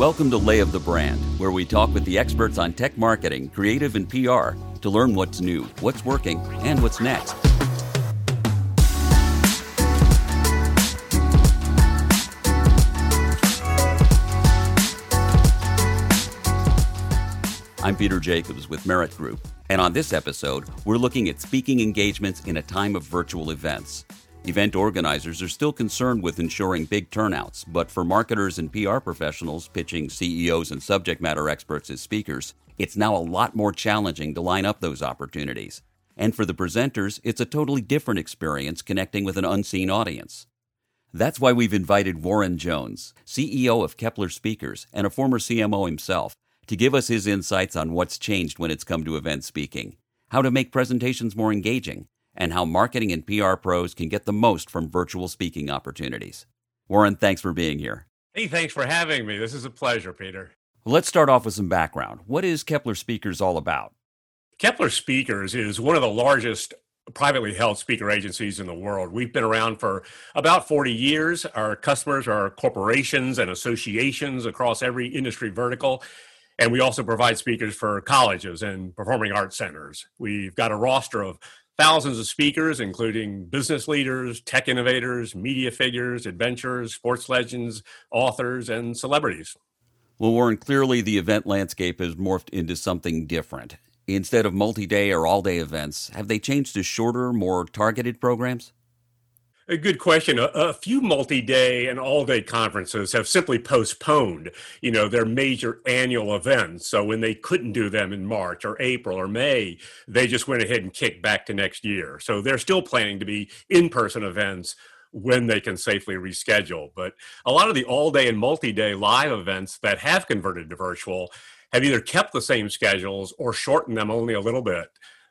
Welcome to Lay of the Brand, where we talk with the experts on tech marketing, creative, and PR to learn what's new, what's working, and what's next. I'm Peter Jacobs with Merritt Group, and on this episode, we're looking at speaking engagements in a time of virtual events. Event organizers are still concerned with ensuring big turnouts, but for marketers and PR professionals pitching CEOs and subject matter experts as speakers, it's now a lot more challenging to line up those opportunities. And for the presenters, it's a totally different experience connecting with an unseen audience. That's why we've invited Warren Jones, CEO of Keppler Speakers and a former CMO himself, to give us his insights on what's changed when it's come to event speaking, how to make presentations more engaging, and how marketing and PR pros can get the most from virtual speaking opportunities. Warren, thanks for being here. Hey, thanks for having me. This is a pleasure, Peter. Let's start off with some background. What is Keppler Speakers all about? Keppler Speakers is one of the largest privately held speaker agencies in the world. We've been around for about 40 years. Our customers are corporations and associations across every industry vertical. And we also provide speakers for colleges and performing arts centers. We've got a roster of thousands of speakers, including business leaders, tech innovators, media figures, adventurers, sports legends, authors, and celebrities. Well, Warren, clearly the event landscape has morphed into something different. Instead of multi day or all day events, have they changed to shorter, more targeted programs? A good question. A, a few multi-day and all-day conferences have simply postponed, you know, their major annual events. So when they couldn't do them in March or April or May, they just went ahead and kicked back to next year. So they're still planning to be in-person events when they can safely reschedule. But a lot of the all-day and multi-day live events that have converted to virtual have either kept the same schedules or shortened them only a little bit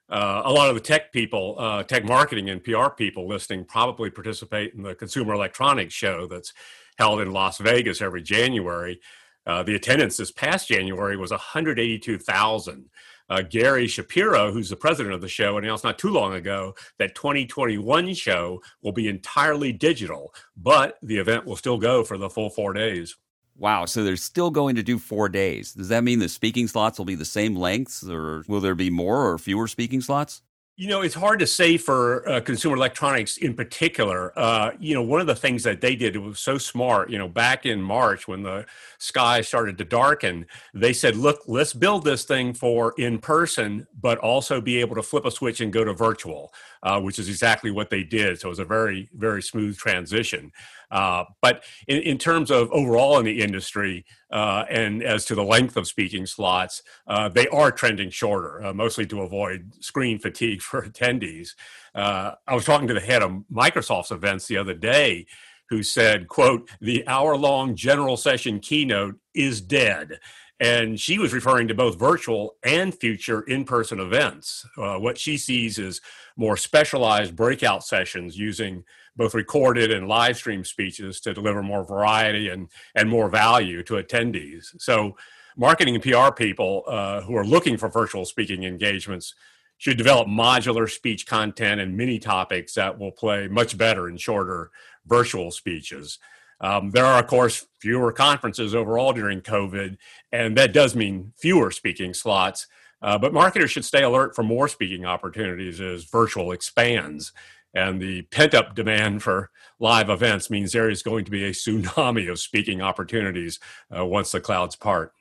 uh, a lot of the tech people, uh, tech marketing and PR people listening probably participate in the Consumer Electronics Show that's held in Las Vegas every January. Uh, the attendance this past January was 182,000. Uh, Gary Shapiro, who's the president of the show, announced not too long ago that 2021 show will be entirely digital, but the event will still go for the full four days. Wow, so they're still going to do four days. Does that mean the speaking slots will be the same lengths, or will there be more or fewer speaking slots? You know, it's hard to say for uh, consumer electronics in particular. Uh, you know, one of the things that they did was so smart. You know, back in March when the sky started to darken, they said, "Look, let's build this thing for in person, but also be able to flip a switch and go to virtual," uh, which is exactly what they did. So it was a very, very smooth transition. Uh, but in, in, terms of overall in the industry uh, and as to the length of speaking slots, uh, they are trending shorter, uh, mostly to avoid screen fatigue for attendees. Uh, I was talking to the head of Microsoft's events the other day who said, quote, the hour long general session keynote is dead. And she was referring to both virtual and future in person events. Uh, what she sees is more specialized breakout sessions using both recorded and live stream speeches to deliver more variety and, and more value to attendees. So, marketing and PR people uh, who are looking for virtual speaking engagements should develop modular speech content and mini topics that will play much better in shorter virtual speeches. Um, there are, of course, fewer conferences overall during COVID, and that does mean fewer speaking slots. Uh, but marketers should stay alert for more speaking opportunities as virtual expands. And the pent up demand for live events means there is going to be a tsunami of speaking opportunities uh, once the clouds part.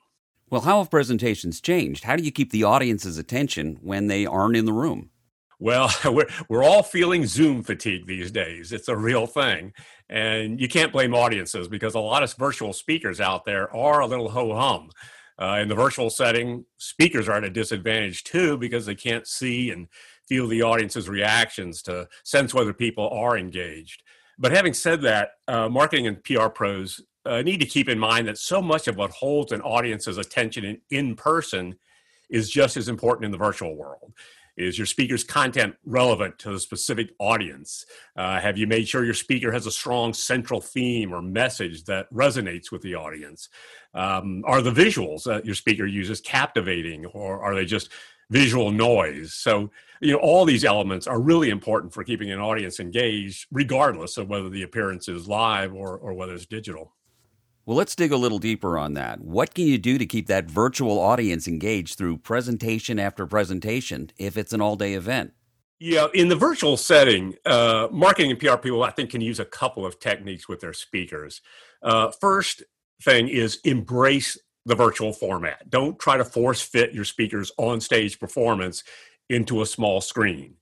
Well, how have presentations changed? How do you keep the audience's attention when they aren't in the room? Well, we're, we're all feeling Zoom fatigue these days. It's a real thing. And you can't blame audiences because a lot of virtual speakers out there are a little ho hum. Uh, in the virtual setting, speakers are at a disadvantage too because they can't see and feel the audience's reactions to sense whether people are engaged. But having said that, uh, marketing and PR pros uh, need to keep in mind that so much of what holds an audience's attention in, in person is just as important in the virtual world. Is your speaker's content relevant to the specific audience? Uh, have you made sure your speaker has a strong central theme or message that resonates with the audience? Um, are the visuals that your speaker uses captivating, or are they just visual noise. So, you know, all these elements are really important for keeping an audience engaged, regardless of whether the appearance is live or, or whether it's digital. Well, let's dig a little deeper on that. What can you do to keep that virtual audience engaged through presentation after presentation if it's an all day event? Yeah, in the virtual setting, uh, marketing and PR people, I think, can use a couple of techniques with their speakers. Uh, first thing is embrace the virtual format. Don't try to force fit your speaker's on stage performance into a small screen.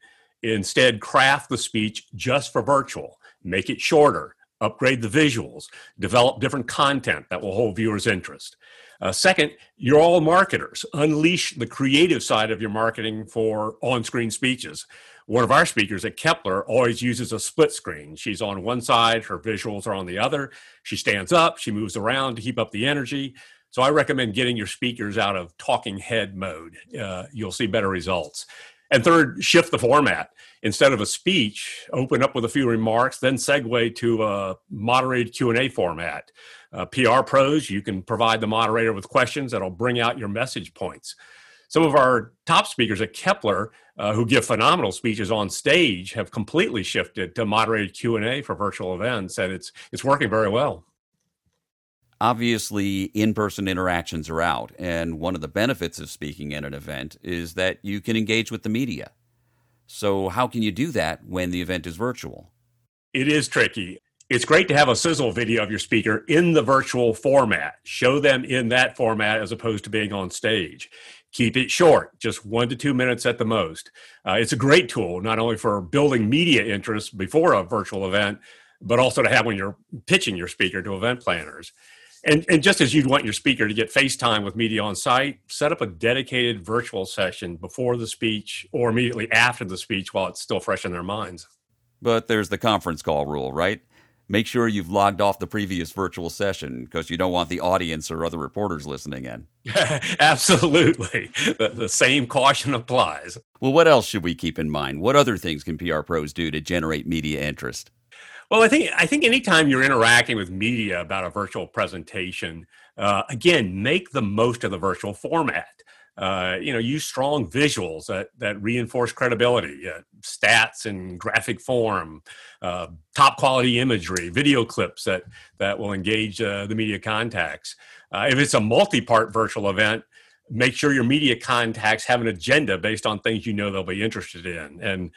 Instead, craft the speech just for virtual, make it shorter, upgrade the visuals, develop different content that will hold viewers' interest. Uh, second, you're all marketers. Unleash the creative side of your marketing for on screen speeches. One of our speakers at Keppler always uses a split screen. She's on one side, her visuals are on the other. She stands up, she moves around to keep up the energy. So I recommend getting your speakers out of talking head mode. Uh, you'll see better results. And third, shift the format. Instead of a speech, open up with a few remarks, then segue to a moderated Q&A format. Uh, PR pros, you can provide the moderator with questions that'll bring out your message points. Some of our top speakers at Keppler, uh, who give phenomenal speeches on stage, have completely shifted to moderated Q&A for virtual events, and it's, it's working very well obviously in-person interactions are out and one of the benefits of speaking at an event is that you can engage with the media. So how can you do that when the event is virtual? It is tricky. It's great to have a sizzle video of your speaker in the virtual format. Show them in that format as opposed to being on stage. Keep it short just one to two minutes at the most. Uh, it's a great tool not only for building media interest before a virtual event but also to have when you're pitching your speaker to event planners and, and just as you'd want your speaker to get FaceTime with media on site, set up a dedicated virtual session before the speech or immediately after the speech while it's still fresh in their minds. But there's the conference call rule, right? Make sure you've logged off the previous virtual session because you don't want the audience or other reporters listening in. Absolutely. The, the same caution applies. Well, what else should we keep in mind? What other things can PR pros do to generate media interest? Well, I think I think anytime you're interacting with media about a virtual presentation, uh, again, make the most of the virtual format. Uh, you know, use strong visuals that that reinforce credibility, uh, stats in graphic form, uh, top quality imagery, video clips that that will engage uh, the media contacts. Uh, if it's a multi-part virtual event, make sure your media contacts have an agenda based on things you know they'll be interested in, and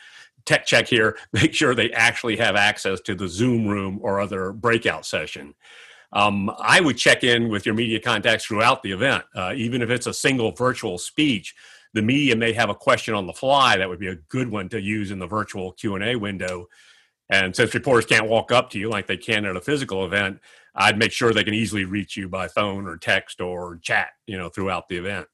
tech check here, make sure they actually have access to the Zoom room or other breakout session. Um, I would check in with your media contacts throughout the event, uh, even if it's a single virtual speech. The media may have a question on the fly that would be a good one to use in the virtual Q and A window. And since reporters can't walk up to you like they can at a physical event, I'd make sure they can easily reach you by phone or text or chat, you know, throughout the event.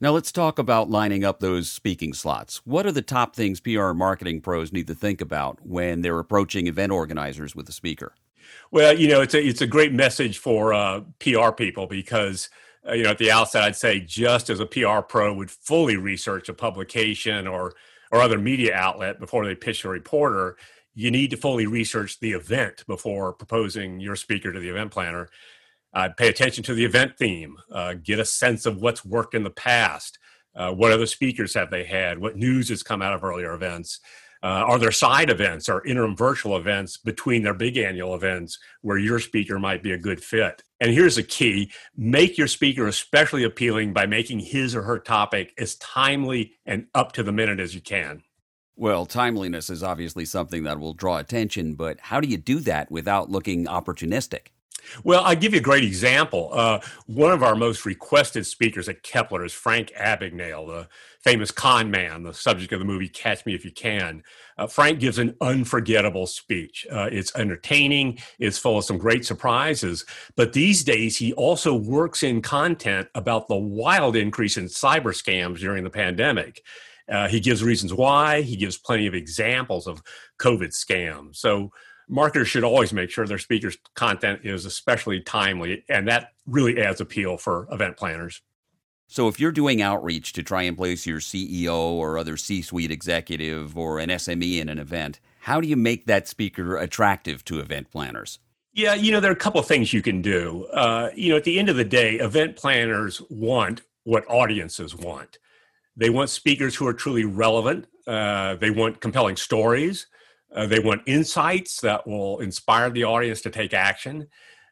Now let's talk about lining up those speaking slots. What are the top things PR marketing pros need to think about when they're approaching event organizers with a speaker? Well, you know, it's a it's a great message for uh, PR people because uh, you know at the outset I'd say just as a PR pro would fully research a publication or or other media outlet before they pitch a reporter, you need to fully research the event before proposing your speaker to the event planner. Uh, pay attention to the event theme, uh, get a sense of what's worked in the past. Uh, what other speakers have they had? What news has come out of earlier events? Uh, are there side events or interim virtual events between their big annual events where your speaker might be a good fit? And here's a key make your speaker especially appealing by making his or her topic as timely and up to the minute as you can. Well, timeliness is obviously something that will draw attention, but how do you do that without looking opportunistic? Well, I'll give you a great example. Uh, one of our most requested speakers at Keppler is Frank Abagnale, the famous con man, the subject of the movie Catch Me If You Can. Uh, Frank gives an unforgettable speech. Uh, it's entertaining, it's full of some great surprises. But these days, he also works in content about the wild increase in cyber scams during the pandemic. Uh, he gives reasons why, he gives plenty of examples of COVID scams. So, marketers should always make sure their speakers content is especially timely and that really adds appeal for event planners. So if you're doing outreach to try and place your ceo or other c-suite executive or an sme in an event how do you make that speaker attractive to event planners? Yeah you know there are a couple of things you can do. Uh, you know at the end of the day event planners want what audiences want. They want speakers who are truly relevant. Uh, they want compelling stories uh, they want insights that will inspire the audience to take action.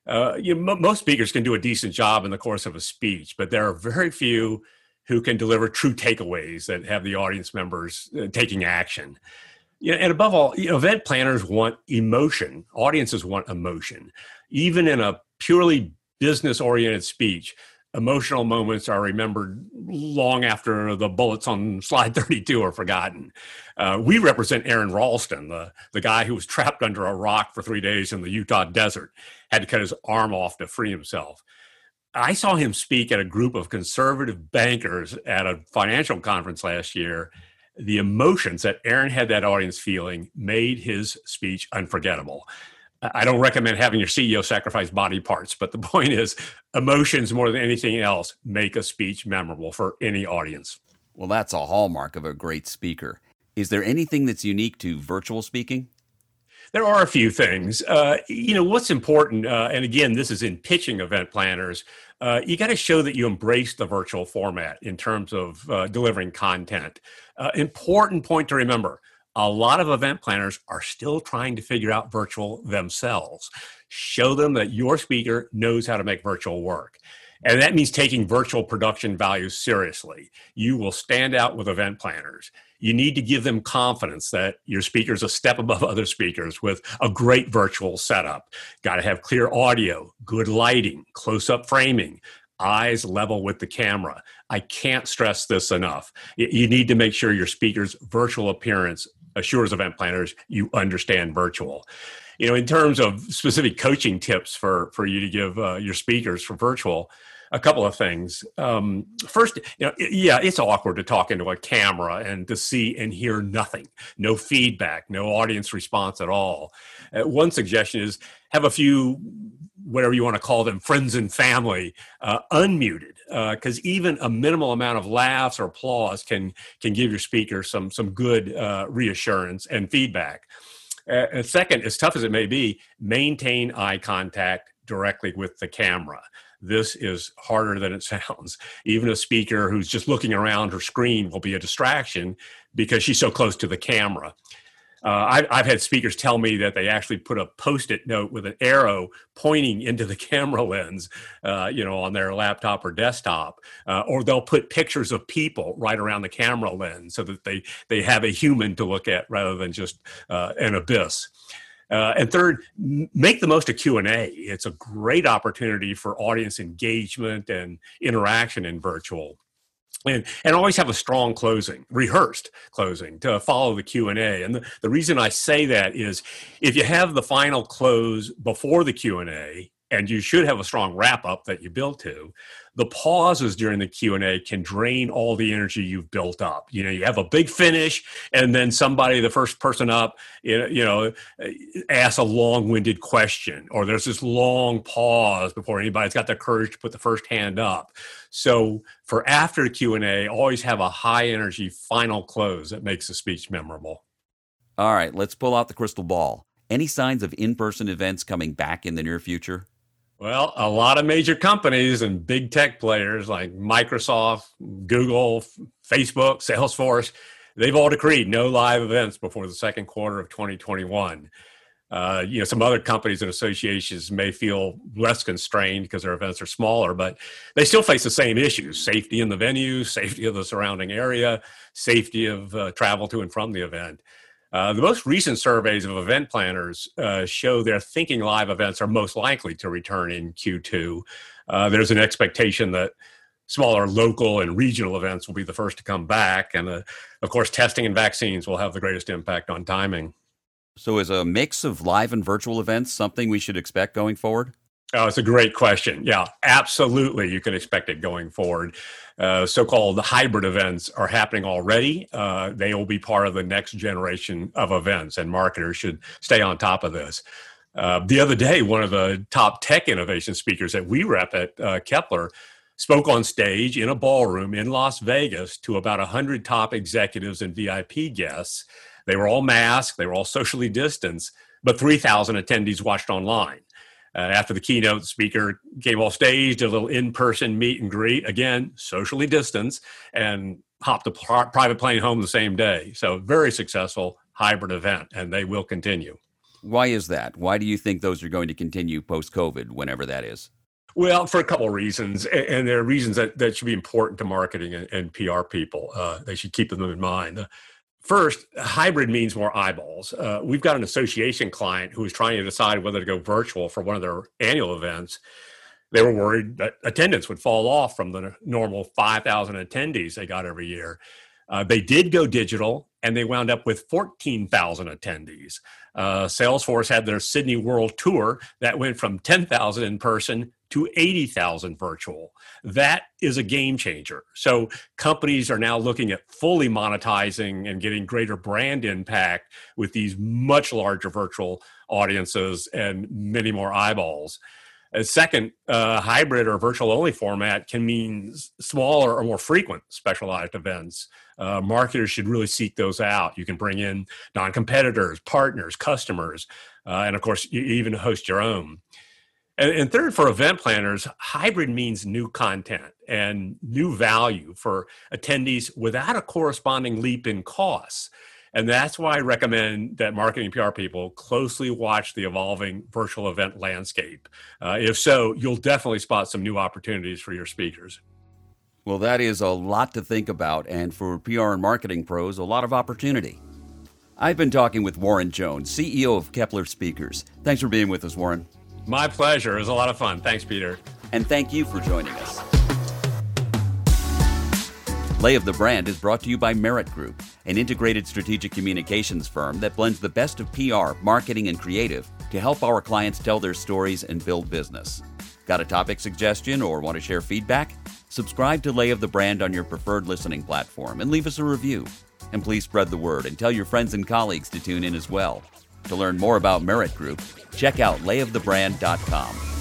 uh, you know, m- most speakers can do a decent job in the course of a speech, but there are very few who can deliver true takeaways that have the audience members uh, taking action. You know, and above all, you know, event planners want emotion. Audiences want emotion. Even in a purely business-oriented speech, emotional moments are remembered long after the bullets on slide 32 are forgotten. Uh, we represent Aron Ralston, the, the guy who was trapped under a rock for three days in the Utah desert, had to cut his arm off to free himself. I saw him speak at a group of conservative bankers at a financial conference last year. The emotions that Aron had that audience feeling made his speech unforgettable. I don't recommend having your CEO sacrifice body parts, but the point is emotions more than anything else make a speech memorable for any audience. Well, that's a hallmark of a great speaker. Is there anything that's unique to virtual speaking? There are a few things. Uh, you know, what's important, uh, and again, this is in pitching event planners, uh, you got to show that you embrace the virtual format in terms of uh, delivering content. Uh, important point to remember a lot of event planners are still trying to figure out virtual themselves. Show them that your speaker knows how to make virtual work. And that means taking virtual production values seriously. You will stand out with event planners. You need to give them confidence that your speaker is a step above other speakers with a great virtual setup. Got to have clear audio, good lighting, close up framing, eyes level with the camera. I can't stress this enough. You need to make sure your speaker's virtual appearance assures event planners you understand virtual. You know in terms of specific coaching tips for for you to give uh, your speakers for virtual a couple of things um, first you know yeah it's awkward to talk into a camera and to see and hear nothing no feedback no audience response at all uh, one suggestion is have a few whatever you want to call them, friends and family, uh, unmuted, because uh, even a minimal amount of laughs or applause can can give your speaker some some good uh, reassurance and feedback. Uh, second, as tough as it may be, maintain eye contact directly with the camera. This is harder than it sounds. Even a speaker who's just looking around her screen will be a distraction because she's so close to the camera. Uh, I've, I've, had speakers tell me that they actually put a post-it note with an arrow pointing into the camera lens, uh, you know, on their laptop or desktop, uh, or they'll put pictures of people right around the camera lens so that they they have a human to look at rather than just uh, an abyss. Uh, and third, make the most of Q&A. It's a great opportunity for audience engagement and interaction in virtual and, and always have a strong closing rehearsed closing to follow the q&a and the, the reason i say that is if you have the final close before the q&a and you should have a strong wrap up that you build to the pauses during the q&a can drain all the energy you've built up. You know you have a big finish and then somebody the first person up you know asks a long-winded question or there's this long pause before anybody's got the courage to put the first hand up. So for after the q&a always have a high energy final close that makes the speech memorable. All right let's pull out the crystal ball. Any signs of in-person events coming back in the near future well, a lot of major companies and big tech players like Microsoft, Google, Facebook, Salesforce, they've all decreed no live events before the second quarter of 2021. Uh, you know, some other companies and associations may feel less constrained because their events are smaller, but they still face the same issues: safety in the venue, safety of the surrounding area, safety of uh, travel to and from the event. Uh, the most recent surveys of event planners uh, show they're thinking live events are most likely to return in Q2. Uh, there's an expectation that smaller local and regional events will be the first to come back. And uh, of course, testing and vaccines will have the greatest impact on timing. So, is a mix of live and virtual events something we should expect going forward? Oh, it's a great question. Yeah, absolutely. You can expect it going forward. Uh, so called hybrid events are happening already. Uh, they will be part of the next generation of events, and marketers should stay on top of this. Uh, the other day, one of the top tech innovation speakers that we rep at uh, Keppler spoke on stage in a ballroom in Las Vegas to about 100 top executives and VIP guests. They were all masked, they were all socially distanced, but 3,000 attendees watched online. Uh, after the keynote, the speaker came off stage, did a little in-person meet and greet, again socially distanced, and hopped a private plane home the same day. So very successful hybrid event, and they will continue. Why is that? Why do you think those are going to continue post COVID, whenever that is? Well, for a couple of reasons, and there are reasons that, that should be important to marketing and, and PR people. Uh, they should keep them in mind. First, hybrid means more eyeballs. Uh, we've got an association client who is trying to decide whether to go virtual for one of their annual events. They were worried that attendance would fall off from the normal 5,000 attendees they got every year. Uh, they did go digital and they wound up with 14,000 attendees. Uh, Salesforce had their Sydney World Tour that went from 10,000 in person to 80,000 virtual. That is a game changer. So companies are now looking at fully monetizing and getting greater brand impact with these much larger virtual audiences and many more eyeballs. A second, uh, hybrid or virtual only format can mean smaller or more frequent specialized events. Uh, marketers should really seek those out. You can bring in non competitors, partners, customers, uh, and of course, you even host your own. And, and, third, for event planners, hybrid means new content and new value for attendees without a corresponding leap in costs. And that's why I recommend that marketing PR people closely watch the evolving virtual event landscape. Uh, if so, you'll definitely spot some new opportunities for your speakers. Well, that is a lot to think about, and for PR and marketing pros, a lot of opportunity. I've been talking with Warren Jones, CEO of Keppler Speakers. Thanks for being with us, Warren. My pleasure. It was a lot of fun. Thanks, Peter. And thank you for joining us. Lay of the Brand is brought to you by Merritt Group, an integrated strategic communications firm that blends the best of PR, marketing, and creative to help our clients tell their stories and build business. Got a topic suggestion or want to share feedback? Subscribe to Lay of the Brand on your preferred listening platform and leave us a review. And please spread the word and tell your friends and colleagues to tune in as well. To learn more about Merritt Group, check out layofthebrand.com.